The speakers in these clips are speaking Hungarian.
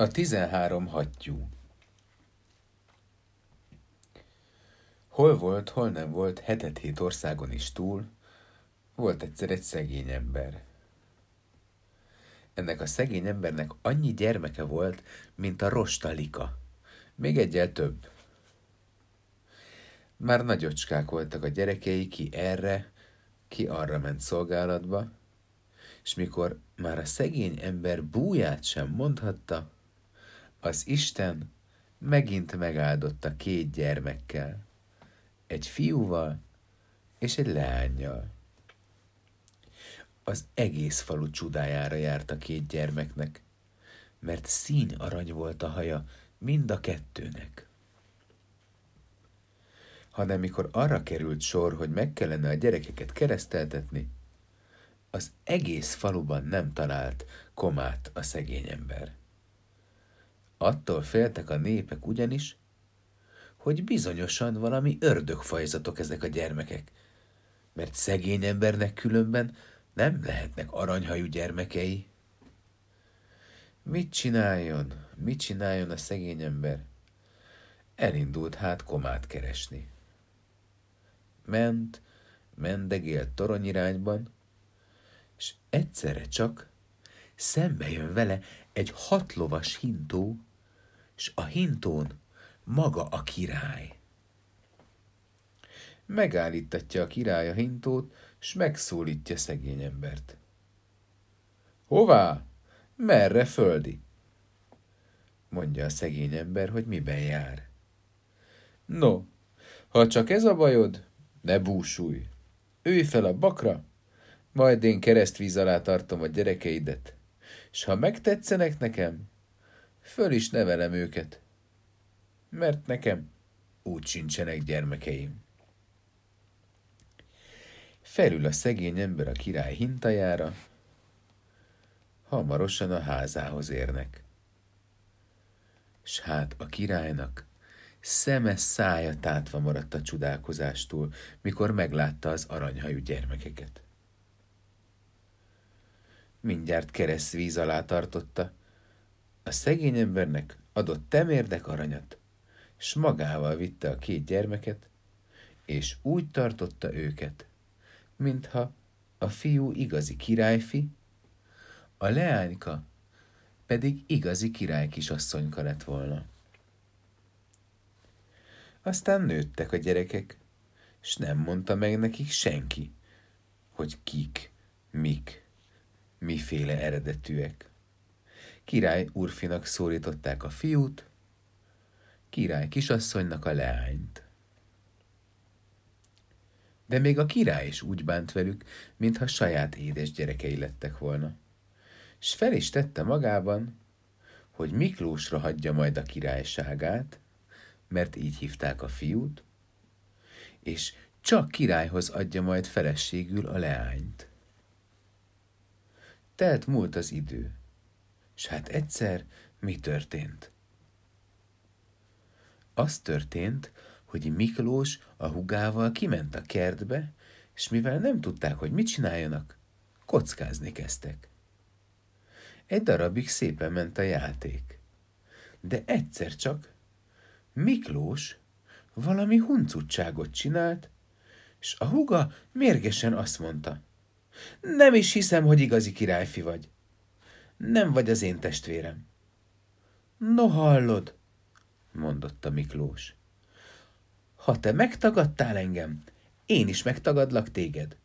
A tizenhárom hattyú Hol volt, hol nem volt, hetet hét országon is túl, volt egyszer egy szegény ember. Ennek a szegény embernek annyi gyermeke volt, mint a rostalika. Még egyel több. Már nagyocskák voltak a gyerekei, ki erre, ki arra ment szolgálatba, és mikor már a szegény ember búját sem mondhatta, az Isten megint megáldotta két gyermekkel, egy fiúval és egy leányjal. Az egész falu csodájára járt a két gyermeknek, mert szín arany volt a haja mind a kettőnek. Hanem mikor arra került sor, hogy meg kellene a gyerekeket kereszteltetni, az egész faluban nem talált komát a szegény ember. Attól féltek a népek ugyanis, hogy bizonyosan valami ördögfajzatok ezek a gyermekek, mert szegény embernek különben nem lehetnek aranyhajú gyermekei. Mit csináljon, mit csináljon a szegény ember? Elindult hát komát keresni. Ment, mendegélt torony irányban, és egyszerre csak szembe jön vele egy hatlovas hintó, és a hintón maga a király. Megállítatja a király a hintót, s megszólítja szegény embert. Hová? Merre földi? Mondja a szegény ember, hogy miben jár. No, ha csak ez a bajod, ne búsulj. Ülj fel a bakra, majd én keresztvíz alá tartom a gyerekeidet, s ha megtetszenek nekem, föl is nevelem őket, mert nekem úgy sincsenek gyermekeim. Felül a szegény ember a király hintajára, hamarosan a házához érnek. S hát a királynak szeme szája tátva maradt a csodálkozástól, mikor meglátta az aranyhajú gyermekeket. Mindjárt keresztvíz alá tartotta, a szegény embernek adott temérdek aranyat, s magával vitte a két gyermeket, és úgy tartotta őket, mintha a fiú igazi királyfi, a leányka pedig igazi királykisasszonyka lett volna. Aztán nőttek a gyerekek, s nem mondta meg nekik senki, hogy kik, mik, miféle eredetűek. Király úrfinak szólították a fiút, király kisasszonynak a leányt. De még a király is úgy bánt velük, mintha saját édes gyerekei lettek volna. S fel is tette magában, hogy Miklósra hagyja majd a királyságát, mert így hívták a fiút, és csak királyhoz adja majd feleségül a leányt. Telt múlt az idő, s hát egyszer mi történt? Az történt, hogy Miklós a hugával kiment a kertbe, és mivel nem tudták, hogy mit csináljanak, kockázni kezdtek. Egy darabig szépen ment a játék. De egyszer csak Miklós valami huncutságot csinált, és a huga mérgesen azt mondta, nem is hiszem, hogy igazi királyfi vagy. Nem vagy az én testvérem. No hallod, mondotta Miklós. Ha te megtagadtál engem, én is megtagadlak téged.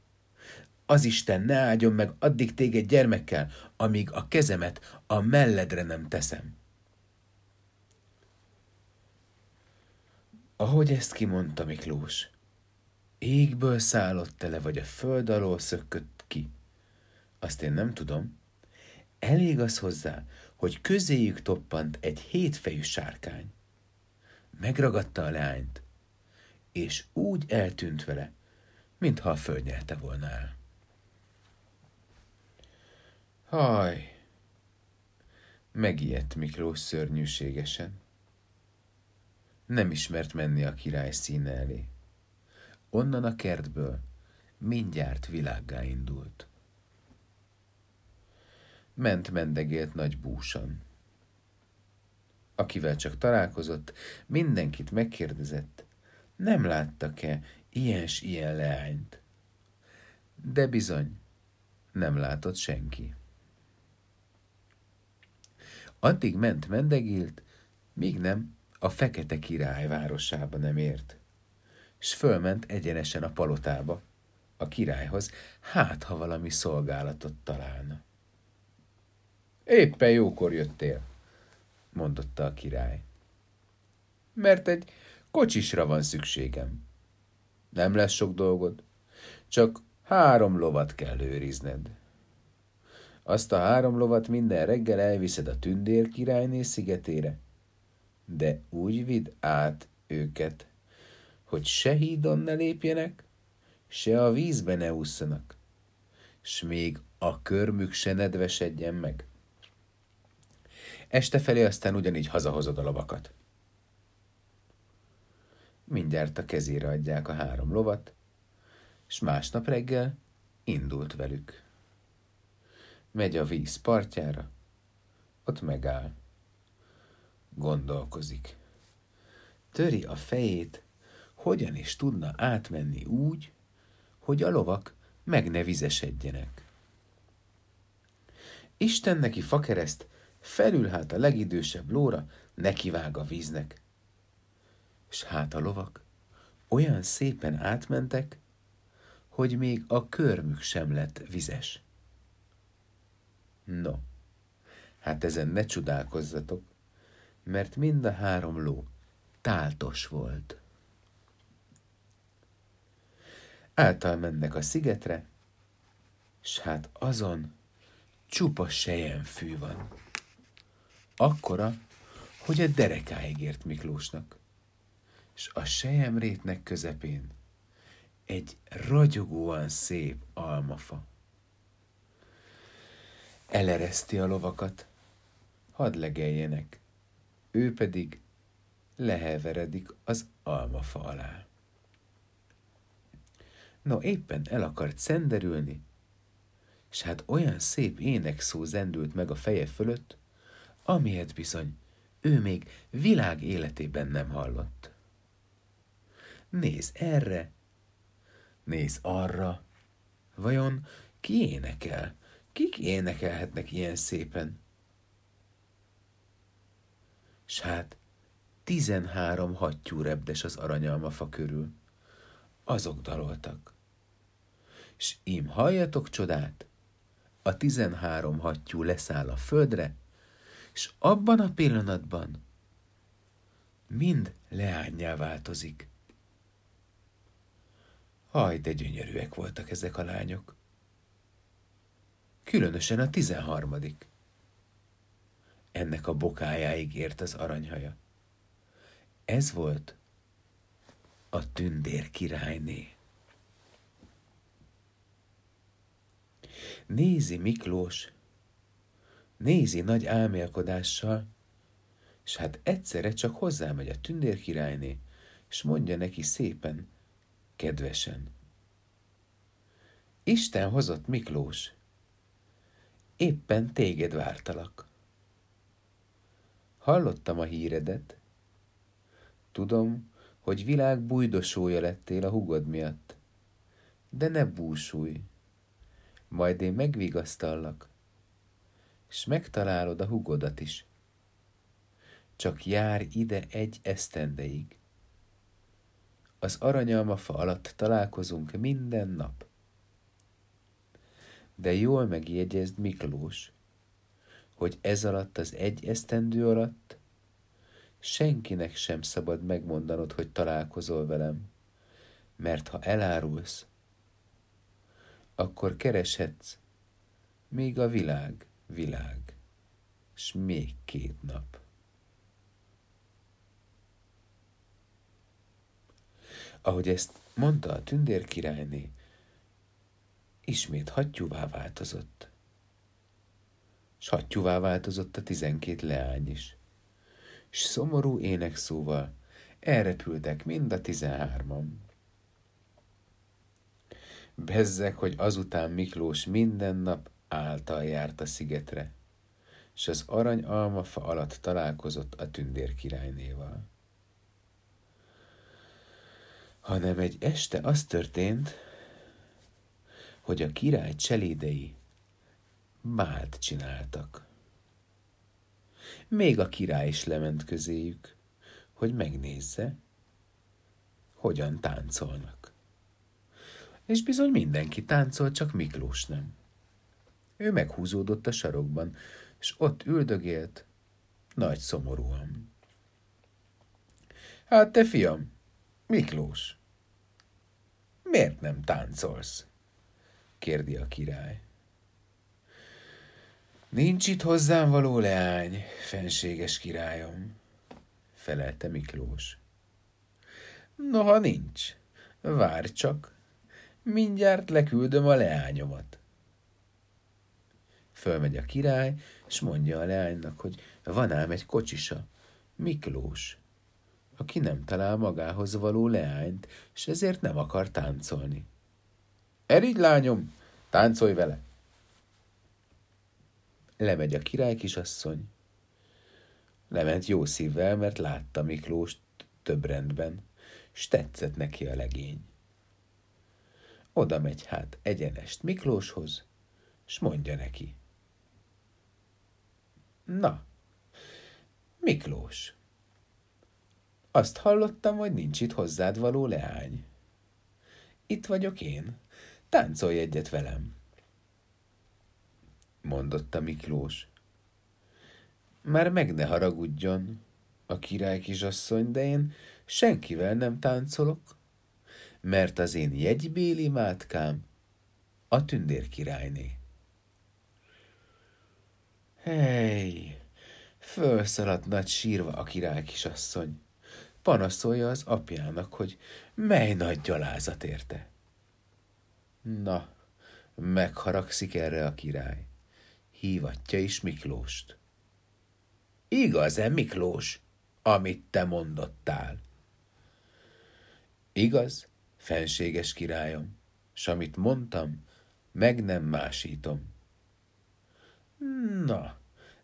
Az Isten ne áldjon meg addig téged gyermekkel, amíg a kezemet a melledre nem teszem. Ahogy ezt kimondta Miklós, égből szállott tele, vagy a föld alól szökkött ki. Azt én nem tudom. Elég az hozzá, hogy közéjük toppant egy hétfejű sárkány. Megragadta a leányt, és úgy eltűnt vele, mintha a föld nyelte volna el. Haj! Megijedt Miklós szörnyűségesen. Nem ismert menni a király színe elé. Onnan a kertből mindjárt világgá indult. Ment mendegélt nagy búsan. akivel csak találkozott, mindenkit megkérdezett, nem láttak-e ilyen s ilyen leányt. De bizony, nem látott senki. Addig ment mendegilt, míg nem a fekete király városába nem ért, s fölment egyenesen a palotába, a királyhoz, hát ha valami szolgálatot találna. Éppen jókor jöttél, mondotta a király. Mert egy kocsisra van szükségem. Nem lesz sok dolgod, csak három lovat kell őrizned. Azt a három lovat minden reggel elviszed a tündér királyné szigetére, de úgy vidd át őket, hogy se hídon ne lépjenek, se a vízbe ne ússzanak, s még a körmük se nedvesedjen meg. Este felé aztán ugyanígy hazahozod a lovakat. Mindjárt a kezére adják a három lovat, és másnap reggel indult velük. Megy a víz partjára, ott megáll. Gondolkozik. Töri a fejét, hogyan is tudna átmenni úgy, hogy a lovak meg ne vizesedjenek. Isten neki fakereszt, felül hát a legidősebb lóra, nekivág a víznek. És hát a lovak olyan szépen átmentek, hogy még a körmük sem lett vizes. No, hát ezen ne csodálkozzatok, mert mind a három ló táltos volt. Által mennek a szigetre, s hát azon csupa fű van. Akkora, hogy a derekáig ért Miklósnak, és a sejemrétnek közepén egy ragyogóan szép almafa. Elereszti a lovakat, hadd legeljenek, ő pedig leheveredik az almafa alá. No, éppen el akart szenderülni, és hát olyan szép énekszó zendült meg a feje fölött, amilyet bizony ő még világ életében nem hallott. Néz erre, néz arra, vajon ki énekel? Kik énekelhetnek ilyen szépen? S hát tizenhárom hattyú repdes az aranyalmafa körül. Azok daloltak. S ím halljatok csodát, a tizenhárom hattyú leszáll a földre, és abban a pillanatban mind leányjá változik. Haj, de gyönyörűek voltak ezek a lányok. Különösen a tizenharmadik. Ennek a bokájáig ért az aranyhaja. Ez volt a tündér királyné. Nézi Miklós, nézi nagy álmélkodással, és hát egyszerre csak hozzámegy a tündér királyné, és mondja neki szépen, kedvesen. Isten hozott Miklós, éppen téged vártalak. Hallottam a híredet, tudom, hogy világ bújdosója lettél a hugod miatt, de ne búsulj, majd én megvigasztallak, és megtalálod a hugodat is. Csak jár ide egy esztendeig. Az aranyalmafa alatt találkozunk minden nap. De jól megjegyezd Miklós, hogy ez alatt az egy esztendő alatt senkinek sem szabad megmondanod, hogy találkozol velem, mert ha elárulsz, akkor kereshetsz még a világ, világ, s még két nap. Ahogy ezt mondta a tündér királyné, ismét hattyúvá változott. S hattyúvá változott a tizenkét leány is. S szomorú énekszóval elrepültek mind a tizenhárman. Bezzek, hogy azután Miklós minden nap által járt a szigetre, és az arany almafa alatt találkozott a tündér királynéval. Hanem egy este az történt, hogy a király cselédei bált csináltak. Még a király is lement közéjük, hogy megnézze, hogyan táncolnak. És bizony mindenki táncol, csak Miklós nem. Ő meghúzódott a sarokban, és ott üldögélt, nagy szomorúan. Hát te fiam, Miklós, miért nem táncolsz? kérdi a király. Nincs itt hozzám való leány, fenséges királyom, felelte Miklós. Noha nincs, várj csak, mindjárt leküldöm a leányomat. Fölmegy a király, és mondja a leánynak, hogy van ám egy kocsisa, Miklós, aki nem talál magához való leányt, és ezért nem akar táncolni. Erigy, lányom, táncolj vele! Lemegy a király kisasszony. Lement jó szívvel, mert látta Miklóst több rendben, s tetszett neki a legény. Oda megy hát egyenest Miklóshoz, s mondja neki. Na, Miklós, azt hallottam, hogy nincs itt hozzád való leány. Itt vagyok én, táncolj egyet velem mondotta Miklós. Már meg ne haragudjon, a király kisasszony, de én senkivel nem táncolok, mert az én jegybéli mátkám a tündér királyné. Hely, fölszaladt nagy sírva a király kisasszony. Panaszolja az apjának, hogy mely nagy gyalázat érte. Na, megharagszik erre a király hívatja is Miklóst. Igaz-e, Miklós, amit te mondottál? Igaz, fenséges királyom, s amit mondtam, meg nem másítom. Na,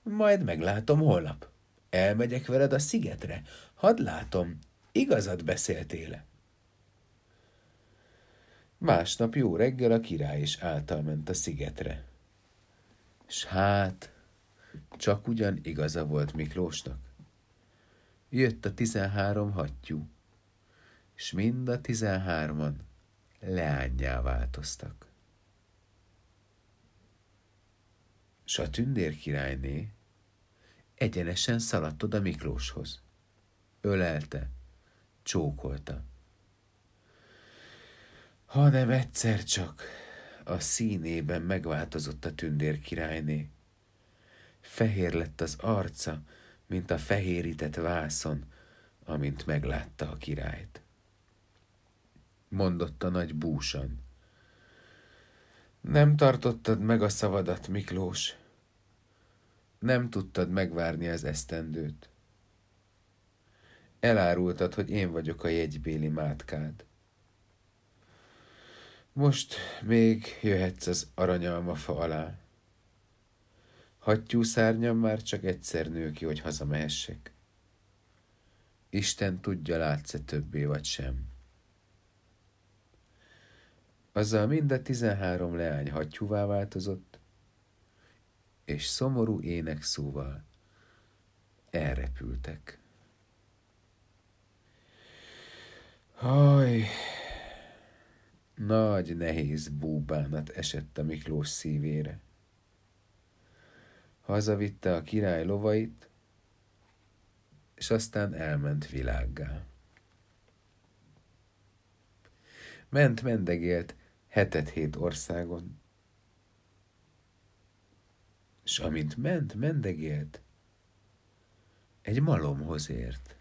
majd meglátom holnap. Elmegyek veled a szigetre. Hadd látom, igazat beszéltél-e? Másnap jó reggel a király is által ment a szigetre. S hát, csak ugyan igaza volt Miklósnak. Jött a tizenhárom hattyú, és mind a tizenhárman leányjá változtak. S a tündér királyné egyenesen szaladt oda Miklóshoz. Ölelte, csókolta. Hanem egyszer csak a színében megváltozott a tündér királyné. Fehér lett az arca, mint a fehérített vászon, amint meglátta a királyt. Mondotta nagy búsan. Nem tartottad meg a szavadat, Miklós. Nem tudtad megvárni az esztendőt. Elárultad, hogy én vagyok a jegybéli mátkád. Most még jöhetsz az aranyalmafa alá. Hattyú szárnyam már csak egyszer nő ki, hogy hazamehessek. Isten tudja, látsz-e többé vagy sem. Azzal mind a tizenhárom leány hattyúvá változott, és szomorú ének szóval elrepültek. Haj, nagy, nehéz búbánat esett a Miklós szívére. Hazavitte a király lovait, és aztán elment világgá. Ment mendegélt hetet-hét országon, és amint ment mendegélt, egy malomhoz ért.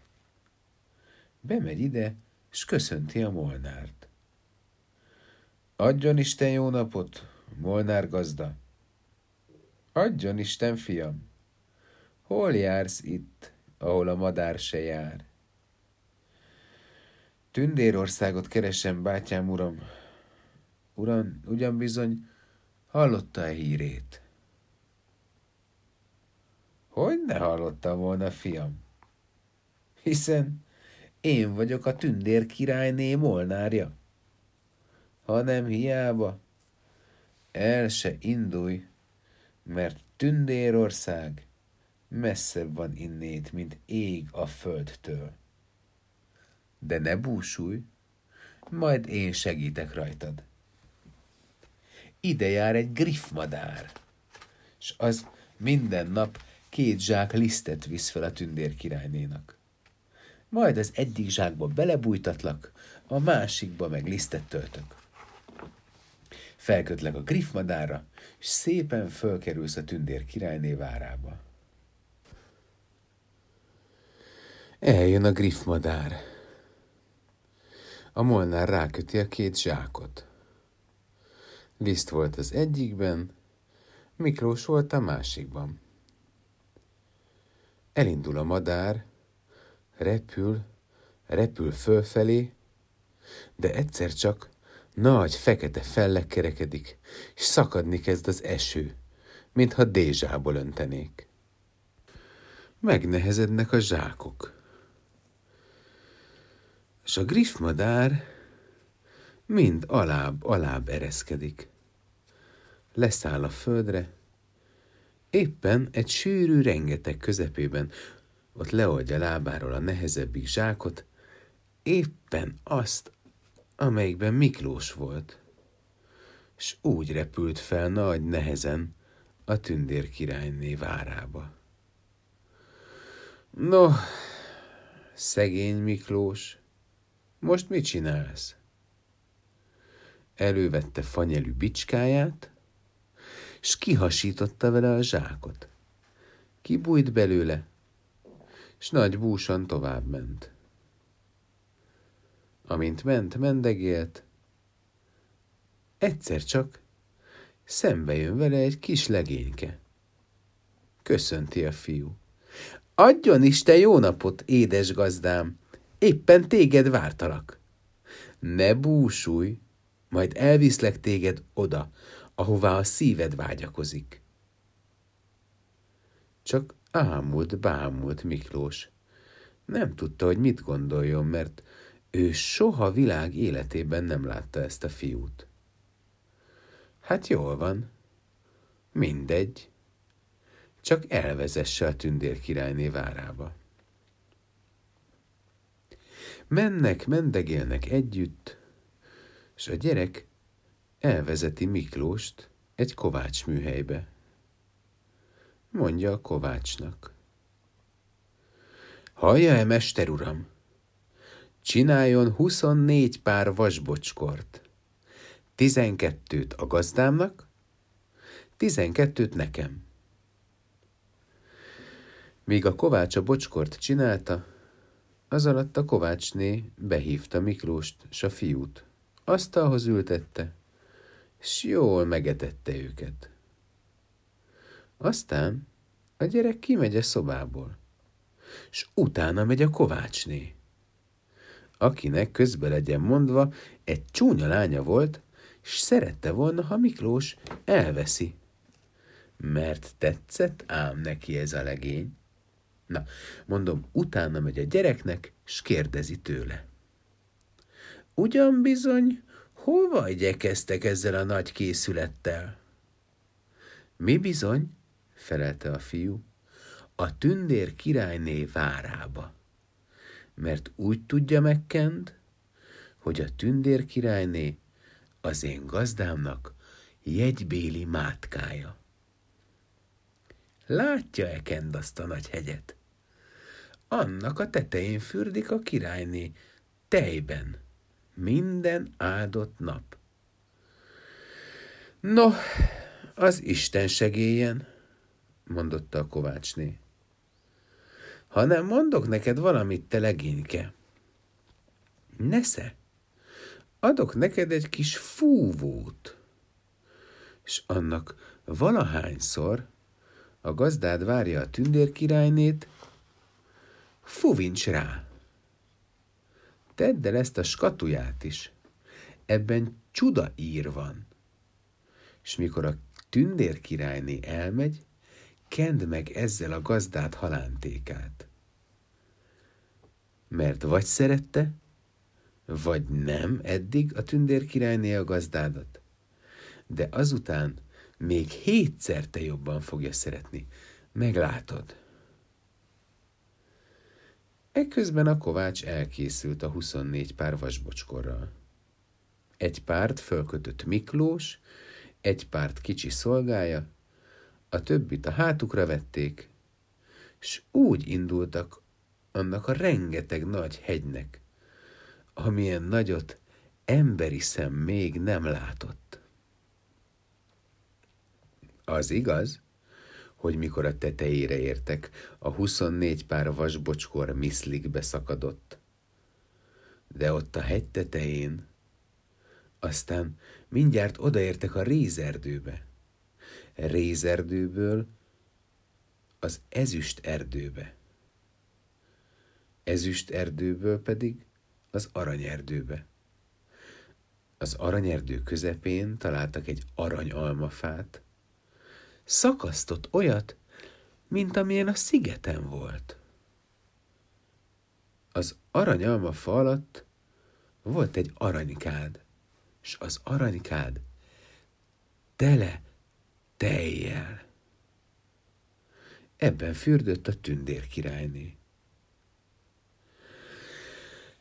Bemegy ide, és köszönti a molnárt. Adjon Isten jó napot, Molnár gazda. Adjon Isten, fiam. Hol jársz itt, ahol a madár se jár? Tündérországot keresem, bátyám uram. Uram, ugyan bizony hallotta a hírét. Hogy ne hallottam volna, fiam? Hiszen én vagyok a tündér királyné molnárja. Ha nem hiába, el se indulj, mert tündérország messzebb van innét, mint ég a földtől. De ne búsulj, majd én segítek rajtad. Ide jár egy griffmadár, és az minden nap két zsák lisztet visz fel a tündér királynénak. Majd az egyik zsákba belebújtatlak, a másikba meg lisztet töltök. Felkötlek a griffmadára, és szépen fölkerülsz a tündér királyné várába. Eljön a griffmadár. A molnár ráköti a két zsákot. Liszt volt az egyikben, Miklós volt a másikban. Elindul a madár, repül, repül fölfelé, de egyszer csak nagy fekete fellek kerekedik, és szakadni kezd az eső, mintha dézsából öntenék. Megnehezednek a zsákok. És a griffmadár mind alább-alább ereszkedik. Leszáll a földre, éppen egy sűrű rengeteg közepében ott leoldja lábáról a nehezebbik zsákot, éppen azt, amelyikben Miklós volt, s úgy repült fel nagy nehezen a tündér királyné várába. No, szegény Miklós, most mit csinálsz? Elővette fanyelű bicskáját, s kihasította vele a zsákot. Kibújt belőle, s nagy búsan tovább ment. Amint ment, mendegélt, egyszer csak szembe jön vele egy kis legényke. Köszönti a fiú. Adjon Isten jó napot, édes gazdám, éppen téged vártalak. Ne búsulj, majd elviszlek téged oda, ahová a szíved vágyakozik. Csak ámult, bámult Miklós. Nem tudta, hogy mit gondoljon, mert ő soha világ életében nem látta ezt a fiút. Hát jól van, mindegy, csak elvezesse a tündér királyné várába. Mennek, mendegélnek együtt, és a gyerek elvezeti Miklóst egy kovács műhelybe. Mondja a kovácsnak. Hallja-e, mester uram? Csináljon 24 pár vasbocskort. 12-t a gazdámnak, 12-t nekem. Míg a kovács a bocskort csinálta, az alatt a kovácsné behívta Miklóst s a fiút. Asztalhoz ültette, s jól megetette őket. Aztán a gyerek kimegy a szobából, s utána megy a kovácsné, akinek közbe legyen mondva egy csúnya lánya volt, s szerette volna, ha Miklós elveszi. Mert tetszett ám neki ez a legény. Na, mondom, utána megy a gyereknek, s kérdezi tőle. Ugyan bizony, hova igyekeztek ezzel a nagy készülettel? Mi bizony, felelte a fiú, a tündér királyné várába. Mert úgy tudja megkend, hogy a tündér királyné az én gazdámnak jegybéli mátkája. Látja-e Kend azt a nagy hegyet? Annak a tetején fürdik a királyné, tejben, minden áldott nap. No, az Isten segélyen, mondotta a kovácsné. Ha nem mondok neked valamit, te legényke. Nesze, adok neked egy kis fúvót, és annak valahányszor a gazdád várja a tündérkirálynét, fuvincs rá. Tedd el ezt a skatuját is. Ebben csuda ír van. És mikor a tündér királyné elmegy, kend meg ezzel a gazdát halántékát. Mert vagy szerette, vagy nem eddig a tündér királyné a gazdádat, de azután még hétszer te jobban fogja szeretni. Meglátod. Ekközben a kovács elkészült a 24 pár vasbocskorral. Egy párt fölkötött Miklós, egy párt kicsi szolgája, a többit a hátukra vették, s úgy indultak annak a rengeteg nagy hegynek, amilyen nagyot emberi szem még nem látott. Az igaz, hogy mikor a tetejére értek, a 24 pár vasbocskor miszlikbe szakadott. De ott a hegy tetején, aztán mindjárt odaértek a rézerdőbe. Rézerdőből az ezüst erdőbe. Ezüst erdőből pedig az aranyerdőbe. Az aranyerdő közepén találtak egy aranyalmafát, szakasztott olyat, mint amilyen a szigeten volt. Az aranyalma fa alatt volt egy aranykád, és az aranykád tele tejjel. Ebben fürdött a tündér királyné.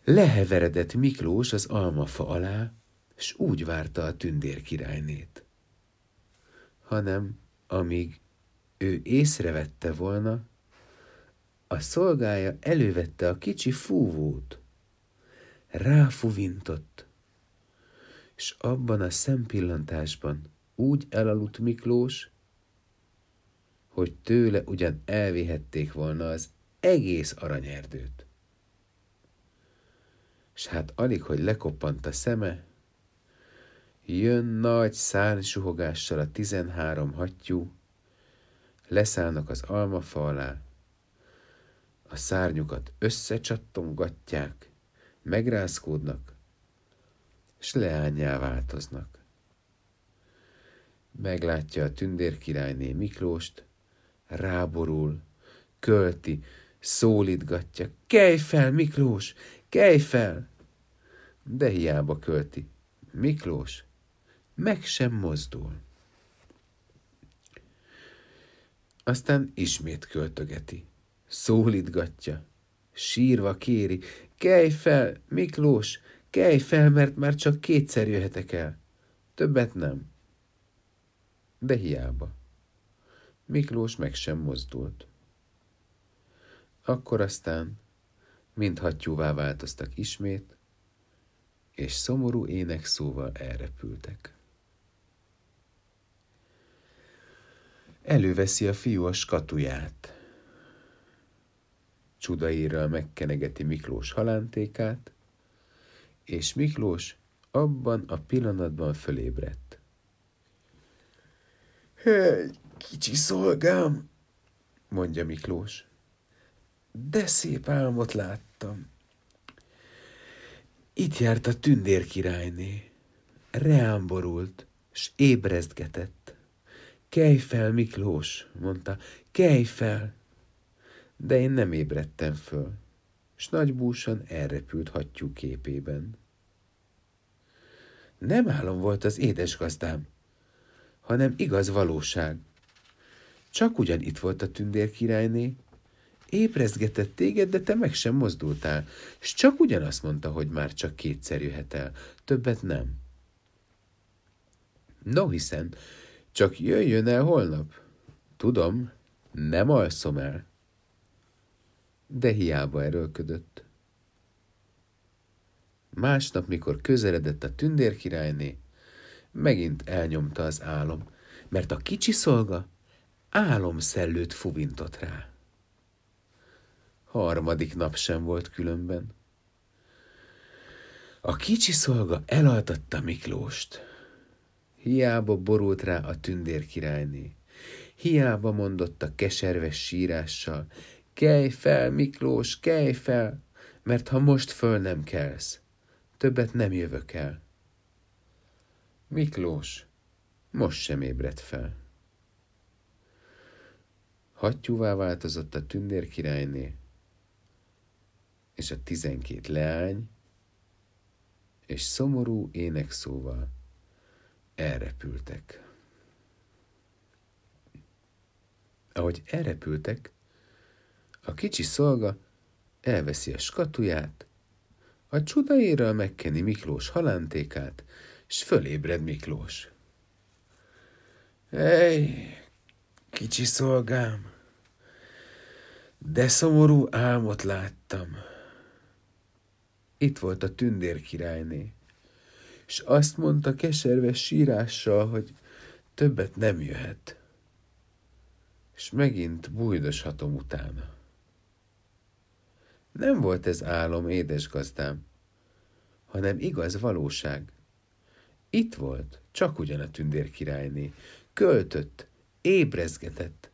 Leheveredett Miklós az almafa alá, s úgy várta a tündér királynét. Hanem amíg ő észrevette volna, a szolgája elővette a kicsi fúvót, ráfuvintott, és abban a szempillantásban úgy elaludt Miklós, hogy tőle ugyan elvihették volna az egész aranyerdőt. S hát alig, hogy lekoppant a szeme, Jön nagy szárnysuhogással a tizenhárom hattyú, leszállnak az almafa alá, a szárnyukat összecsattongatják, megrázkódnak, s leányá változnak. Meglátja a tündér királyné Miklóst, ráborul, költi, szólítgatja, kelj fel, Miklós, kelj fel! De hiába költi. Miklós meg sem mozdul. Aztán ismét költögeti, szólítgatja, sírva kéri, kelj fel, Miklós, kelj fel, mert már csak kétszer jöhetek el. Többet nem. De hiába. Miklós meg sem mozdult. Akkor aztán mind hattyúvá változtak ismét, és szomorú ének szóval elrepültek. Előveszi a fiú a skatuját. Csudaírral megkenegeti Miklós halántékát, és Miklós abban a pillanatban fölébredt. Hely, kicsi szolgám, mondja Miklós. De szép álmot láttam. Itt járt a tündér királyné. Reámborult, s ébrezgetett. Kelj fel, Miklós, mondta, kelj fel! De én nem ébredtem föl, s nagy búsan elrepült hattyú képében. Nem álom volt az édes gazdám, hanem igaz valóság. Csak ugyan itt volt a tündér királyné, ébrezgetett téged, de te meg sem mozdultál, és csak ugyanazt mondta, hogy már csak kétszer jöhet el, többet nem. No, hiszen csak jöjjön el holnap. Tudom, nem alszom el. De hiába erőlködött. Másnap, mikor közeledett a tündérkirályné, megint elnyomta az álom, mert a kicsi szolga álomszellőt fuvintott rá. Harmadik nap sem volt különben. A kicsi szolga elaltatta Miklóst. Hiába borult rá a tündér királyné. Hiába mondotta keserves sírással, kelj fel, Miklós, kelj fel, mert ha most föl nem kelsz, többet nem jövök el. Miklós most sem ébredt fel. Hattyúvá változott a tündér királyné, és a tizenkét leány, és szomorú énekszóval elrepültek. Ahogy elrepültek, a kicsi szolga elveszi a skatuját, a csudaérral megkeni Miklós halántékát, s fölébred Miklós. Ej, kicsi szolgám, de szomorú álmot láttam. Itt volt a tündér királyné, és azt mondta keserves sírással, hogy többet nem jöhet. És megint bújdoshatom utána. Nem volt ez álom, édes gazdám, hanem igaz valóság. Itt volt, csak ugyan a tündér királyné, költött, ébrezgetett,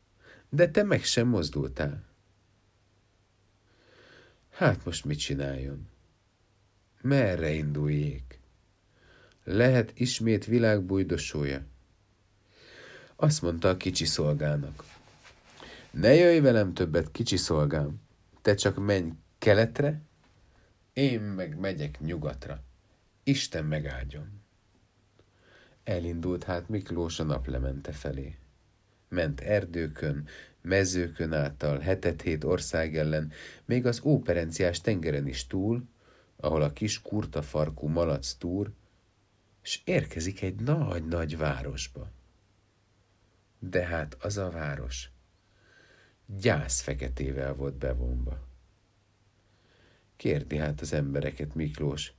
de te meg sem mozdultál. Hát most mit csináljon? Merre induljék? Lehet ismét világbújdosója? Azt mondta a kicsi szolgának. Ne jöjj velem többet, kicsi szolgám, te csak menj keletre, én meg megyek nyugatra. Isten megáldjon. Elindult hát Miklós a naplemente felé. Ment erdőkön, mezőkön által, hetet hét ország ellen, még az óperenciás tengeren is túl, ahol a kis kurta farkú malac túr, és érkezik egy nagy-nagy városba. De hát az a város gyász feketével volt bevonva. Kérdi hát az embereket Miklós,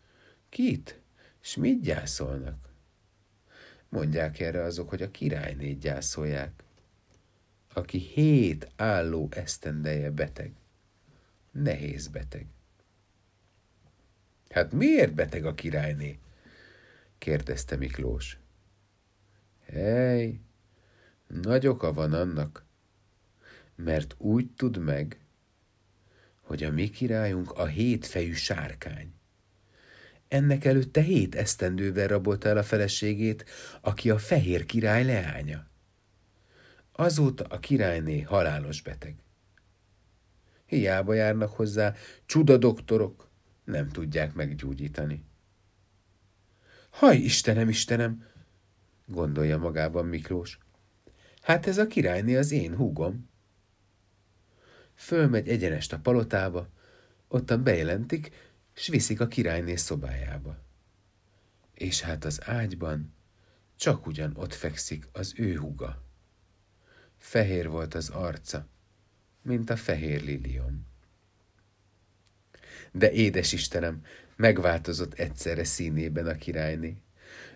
kit, s mit gyászolnak? Mondják erre azok, hogy a királynét gyászolják, aki hét álló esztendeje beteg. Nehéz beteg. Hát miért beteg a királyné? Kérdezte Miklós. Hely, nagy oka van annak, mert úgy tud meg, hogy a mi királyunk a hétfejű sárkány. Ennek előtte hét esztendővel rabolta el a feleségét, aki a fehér király leánya. Azóta a királyné halálos beteg. Hiába járnak hozzá csuda doktorok, nem tudják meggyógyítani. Haj, Istenem, Istenem, gondolja magában Miklós. Hát ez a királyné az én húgom. Fölmegy egyenest a palotába, ottan bejelentik, s viszik a királyné szobájába. És hát az ágyban csak ugyan ott fekszik az ő húga. Fehér volt az arca, mint a fehér liliom. De édes Istenem, megváltozott egyszerre színében a királyné.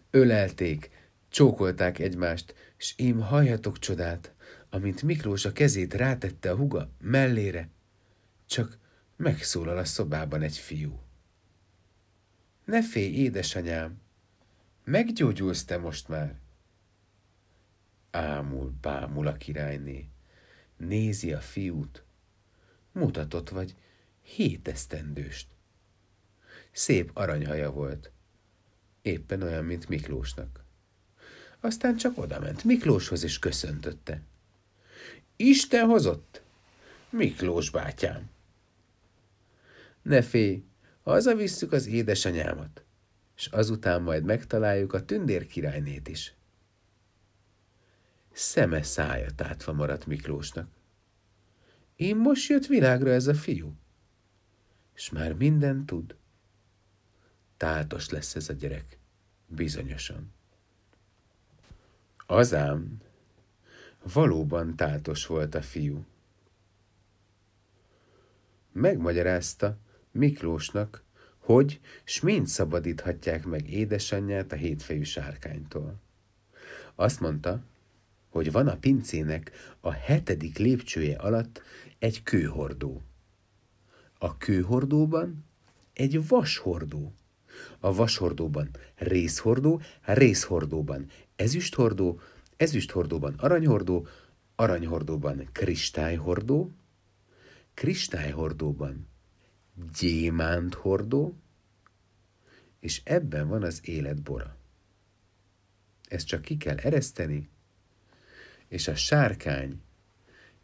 Ölelték, csókolták egymást, s én halljatok csodát, amint Miklós a kezét rátette a huga mellére, csak megszólal a szobában egy fiú. Ne félj, édesanyám, meggyógyulsz te most már. Ámul, bámul a királyné, nézi a fiút, mutatott vagy hét esztendőst. Szép aranyhaja volt, éppen olyan, mint Miklósnak. Aztán csak odament Miklóshoz és köszöntötte. Isten hozott? Miklós bátyám. Ne félj, hazavisszük az édesanyámat, és azután majd megtaláljuk a tündér királynét is. Szeme szája tátva maradt Miklósnak. Én most jött világra ez a fiú, és már minden tud. Táltos lesz ez a gyerek, bizonyosan. Azám, valóban táltos volt a fiú. Megmagyarázta Miklósnak, hogy s mind szabadíthatják meg édesanyját a hétfejű sárkánytól. Azt mondta, hogy van a pincének a hetedik lépcsője alatt egy kőhordó. A kőhordóban egy vashordó. A vashordóban részhordó, részhordóban ezüsthordó, ezüsthordóban aranyhordó, aranyhordóban kristályhordó, kristályhordóban gyémánthordó, és ebben van az élet bora. Ezt csak ki kell ereszteni, és a sárkány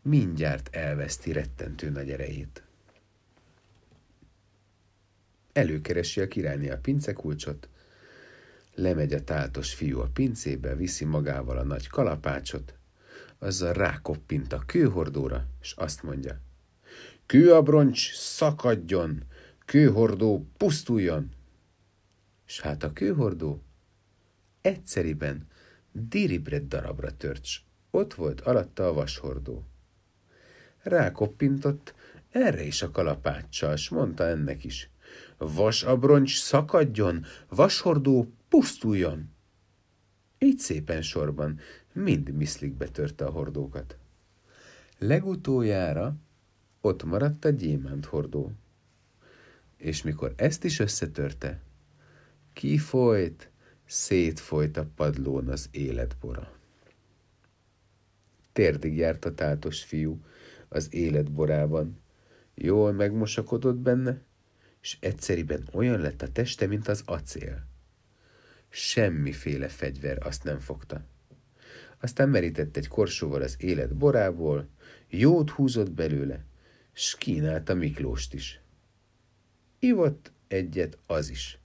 mindjárt elveszti rettentő nagy erejét. Előkeresi a királyné a pincekulcsot, lemegy a táltos fiú a pincébe, viszi magával a nagy kalapácsot, azzal rákoppint a kőhordóra, és azt mondja, kőabroncs szakadjon, kőhordó pusztuljon. És hát a kőhordó egyszeriben diribret darabra tört, ott volt alatta a vashordó. Rákoppintott erre is a kalapáccsal, s mondta ennek is, vasabroncs szakadjon, vashordó pusztuljon. Így szépen sorban mind miszlikbe törte a hordókat. Legutoljára ott maradt a gyémánt hordó. És mikor ezt is összetörte, kifolyt, szétfolyt a padlón az életbora. Térdig járt a tátos fiú az életborában, jól megmosakodott benne, és egyszeriben olyan lett a teste, mint az acél. Semmiféle fegyver azt nem fogta. Aztán merített egy korsóval az élet borából, jót húzott belőle, s kínálta Miklóst is. Ivott egyet az is,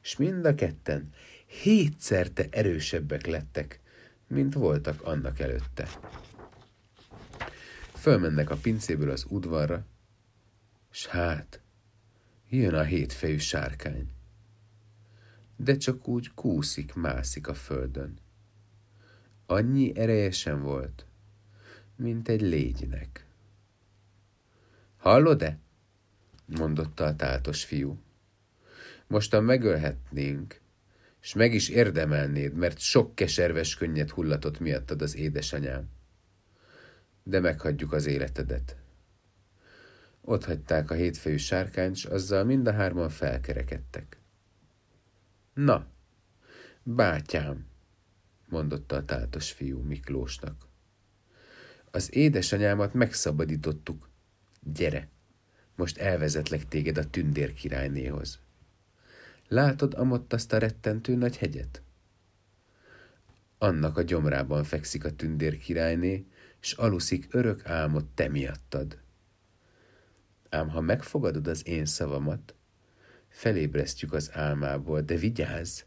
s mind a ketten hétszerte erősebbek lettek, mint voltak annak előtte. Fölmennek a pincéből az udvarra, s hát, jön a hétfejű sárkány. De csak úgy kúszik, mászik a földön. Annyi erejesen volt, mint egy légynek. Hallod-e? mondotta a tátos fiú. Mostan megölhetnénk, és meg is érdemelnéd, mert sok keserves könnyet hullatott miattad az édesanyám. De meghagyjuk az életedet. Ott hagyták a hétfejű sárkányt, s azzal mind a hárman felkerekedtek. Na, bátyám, mondotta a tátos fiú Miklósnak. Az édesanyámat megszabadítottuk. Gyere, most elvezetlek téged a tündér királynéhoz. Látod amott azt a rettentő nagy hegyet? Annak a gyomrában fekszik a tündér királyné, s aluszik örök álmot te miattad. Ám ha megfogadod az én szavamat, felébresztjük az álmából, de vigyázz,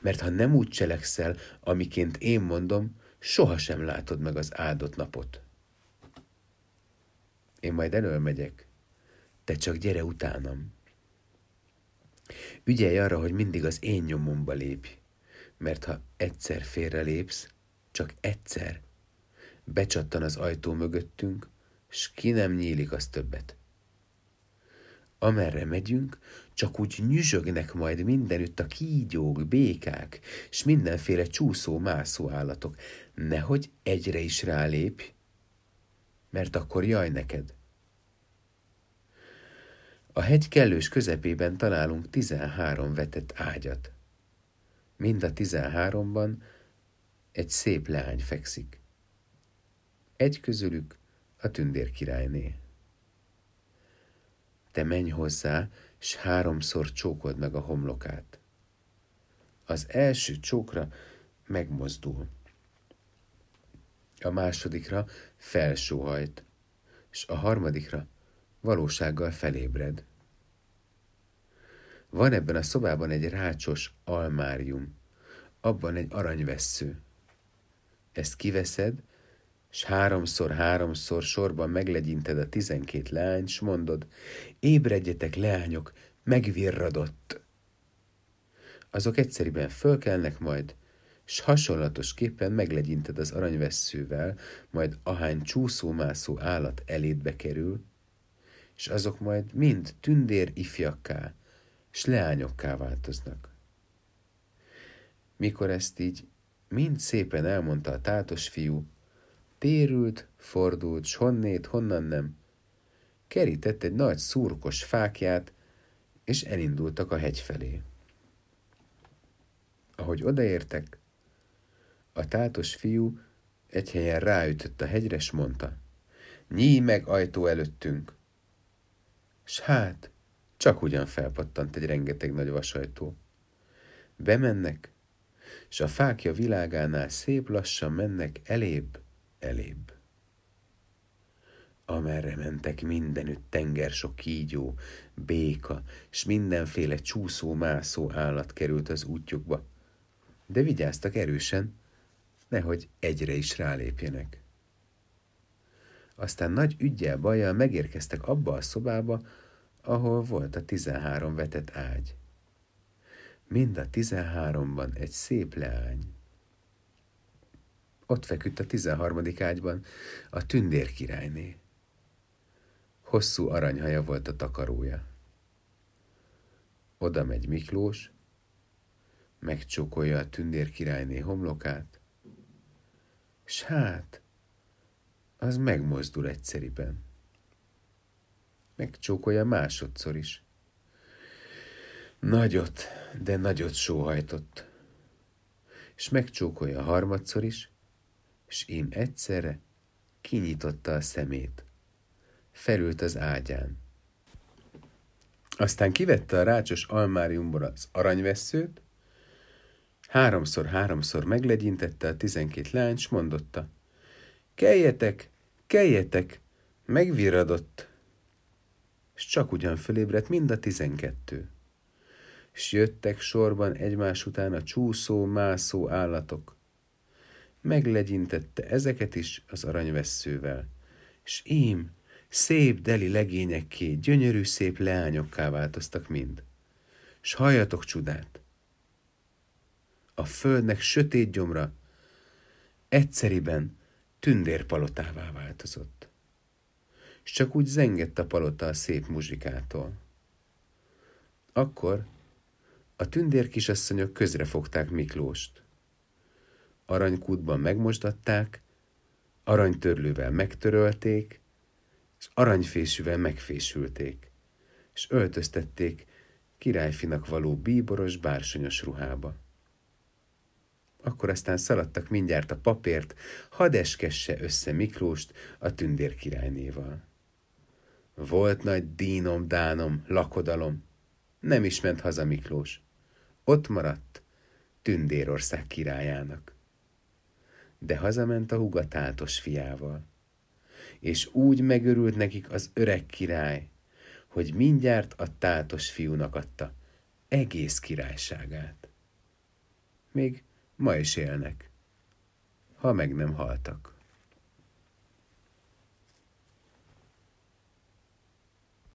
mert ha nem úgy cselekszel, amiként én mondom, sohasem látod meg az áldott napot. Én majd elől megyek, te csak gyere utánam. Ügyelj arra, hogy mindig az én nyomomba lépj, mert ha egyszer félrelépsz, csak egyszer, becsattan az ajtó mögöttünk, s ki nem nyílik az többet. Amerre megyünk, csak úgy nyüzsögnek majd mindenütt a kígyók, békák, s mindenféle csúszó-mászó állatok. Nehogy egyre is rálépj, mert akkor jaj neked. A hegy kellős közepében találunk tizenhárom vetett ágyat. Mind a tizenháromban egy szép leány fekszik. Egy közülük a tündér királyné. Te menj hozzá, s háromszor csókold meg a homlokát. Az első csókra megmozdul. A másodikra felsóhajt, és a harmadikra valósággal felébred. Van ebben a szobában egy rácsos almárium, abban egy aranyvessző. Ezt kiveszed, s háromszor-háromszor sorban meglegyinted a tizenkét leányt, s mondod, ébredjetek, leányok, megvirradott. Azok egyszerűen fölkelnek majd, s hasonlatosképpen meglegyinted az aranyvesszővel, majd ahány csúszómászó állat elédbe kerül, és azok majd mind tündér ifjakká, s leányokká változnak. Mikor ezt így mind szépen elmondta a tátos fiú, térült, fordult, s honnét, honnan nem, kerített egy nagy szurkos fákját, és elindultak a hegy felé. Ahogy odaértek, a tátos fiú egy helyen ráütött a hegyre, s mondta, nyíj meg ajtó előttünk. S hát, csak ugyan felpattant egy rengeteg nagy vasajtó. Bemennek, és a fákja világánál szép lassan mennek elébb, elébb. amerre mentek mindenütt tenger sok kígyó, béka, s mindenféle csúszó-mászó állat került az útjukba. De vigyáztak erősen, nehogy egyre is rálépjenek. Aztán nagy ügyel bajjal megérkeztek abba a szobába, ahol volt a tizenhárom vetett ágy. Mind a tizenháromban egy szép leány. Ott feküdt a tizenharmadik ágyban a tündér királyné. Hosszú aranyhaja volt a takarója. Oda megy Miklós, megcsókolja a tündér királyné homlokát, s hát, az megmozdul egyszeriben. Megcsókolja másodszor is. Nagyot, de nagyot sóhajtott. És megcsókolja harmadszor is, s ím egyszerre kinyitotta a szemét. Felült az ágyán. Aztán kivette a rácsos almáriumból az aranyvesszőt, háromszor-háromszor meglegyintette a tizenkét lányt, s mondotta, keljetek, keljetek, megviradott. És csak ugyan fölébredt mind a tizenkettő. S jöttek sorban egymás után a csúszó, mászó állatok. Meglegyintette ezeket is az aranyvesszővel. És ím, szép deli legényekké, gyönyörű szép leányokká változtak mind. S halljatok csodát! A földnek sötét gyomra egyszeriben tündérpalotává változott. És csak úgy zengett a palota a szép muzsikától. Akkor a tündér kisasszonyok közrefogták Miklóst. Aranykútban megmosdatták, aranytörlővel megtörölték, és aranyfésűvel megfésülték, és öltöztették királyfinak való bíboros, bársonyos ruhába. Akkor aztán szaladtak mindjárt a papért, hadd össze Miklóst a tündér királynéval. Volt nagy dínom, dánom, lakodalom. Nem is ment haza Miklós. Ott maradt Tündérország királyának. De hazament a hugatátos fiával. És úgy megörült nekik az öreg király, hogy mindjárt a tátos fiúnak adta egész királyságát. Még ma is élnek, ha meg nem haltak.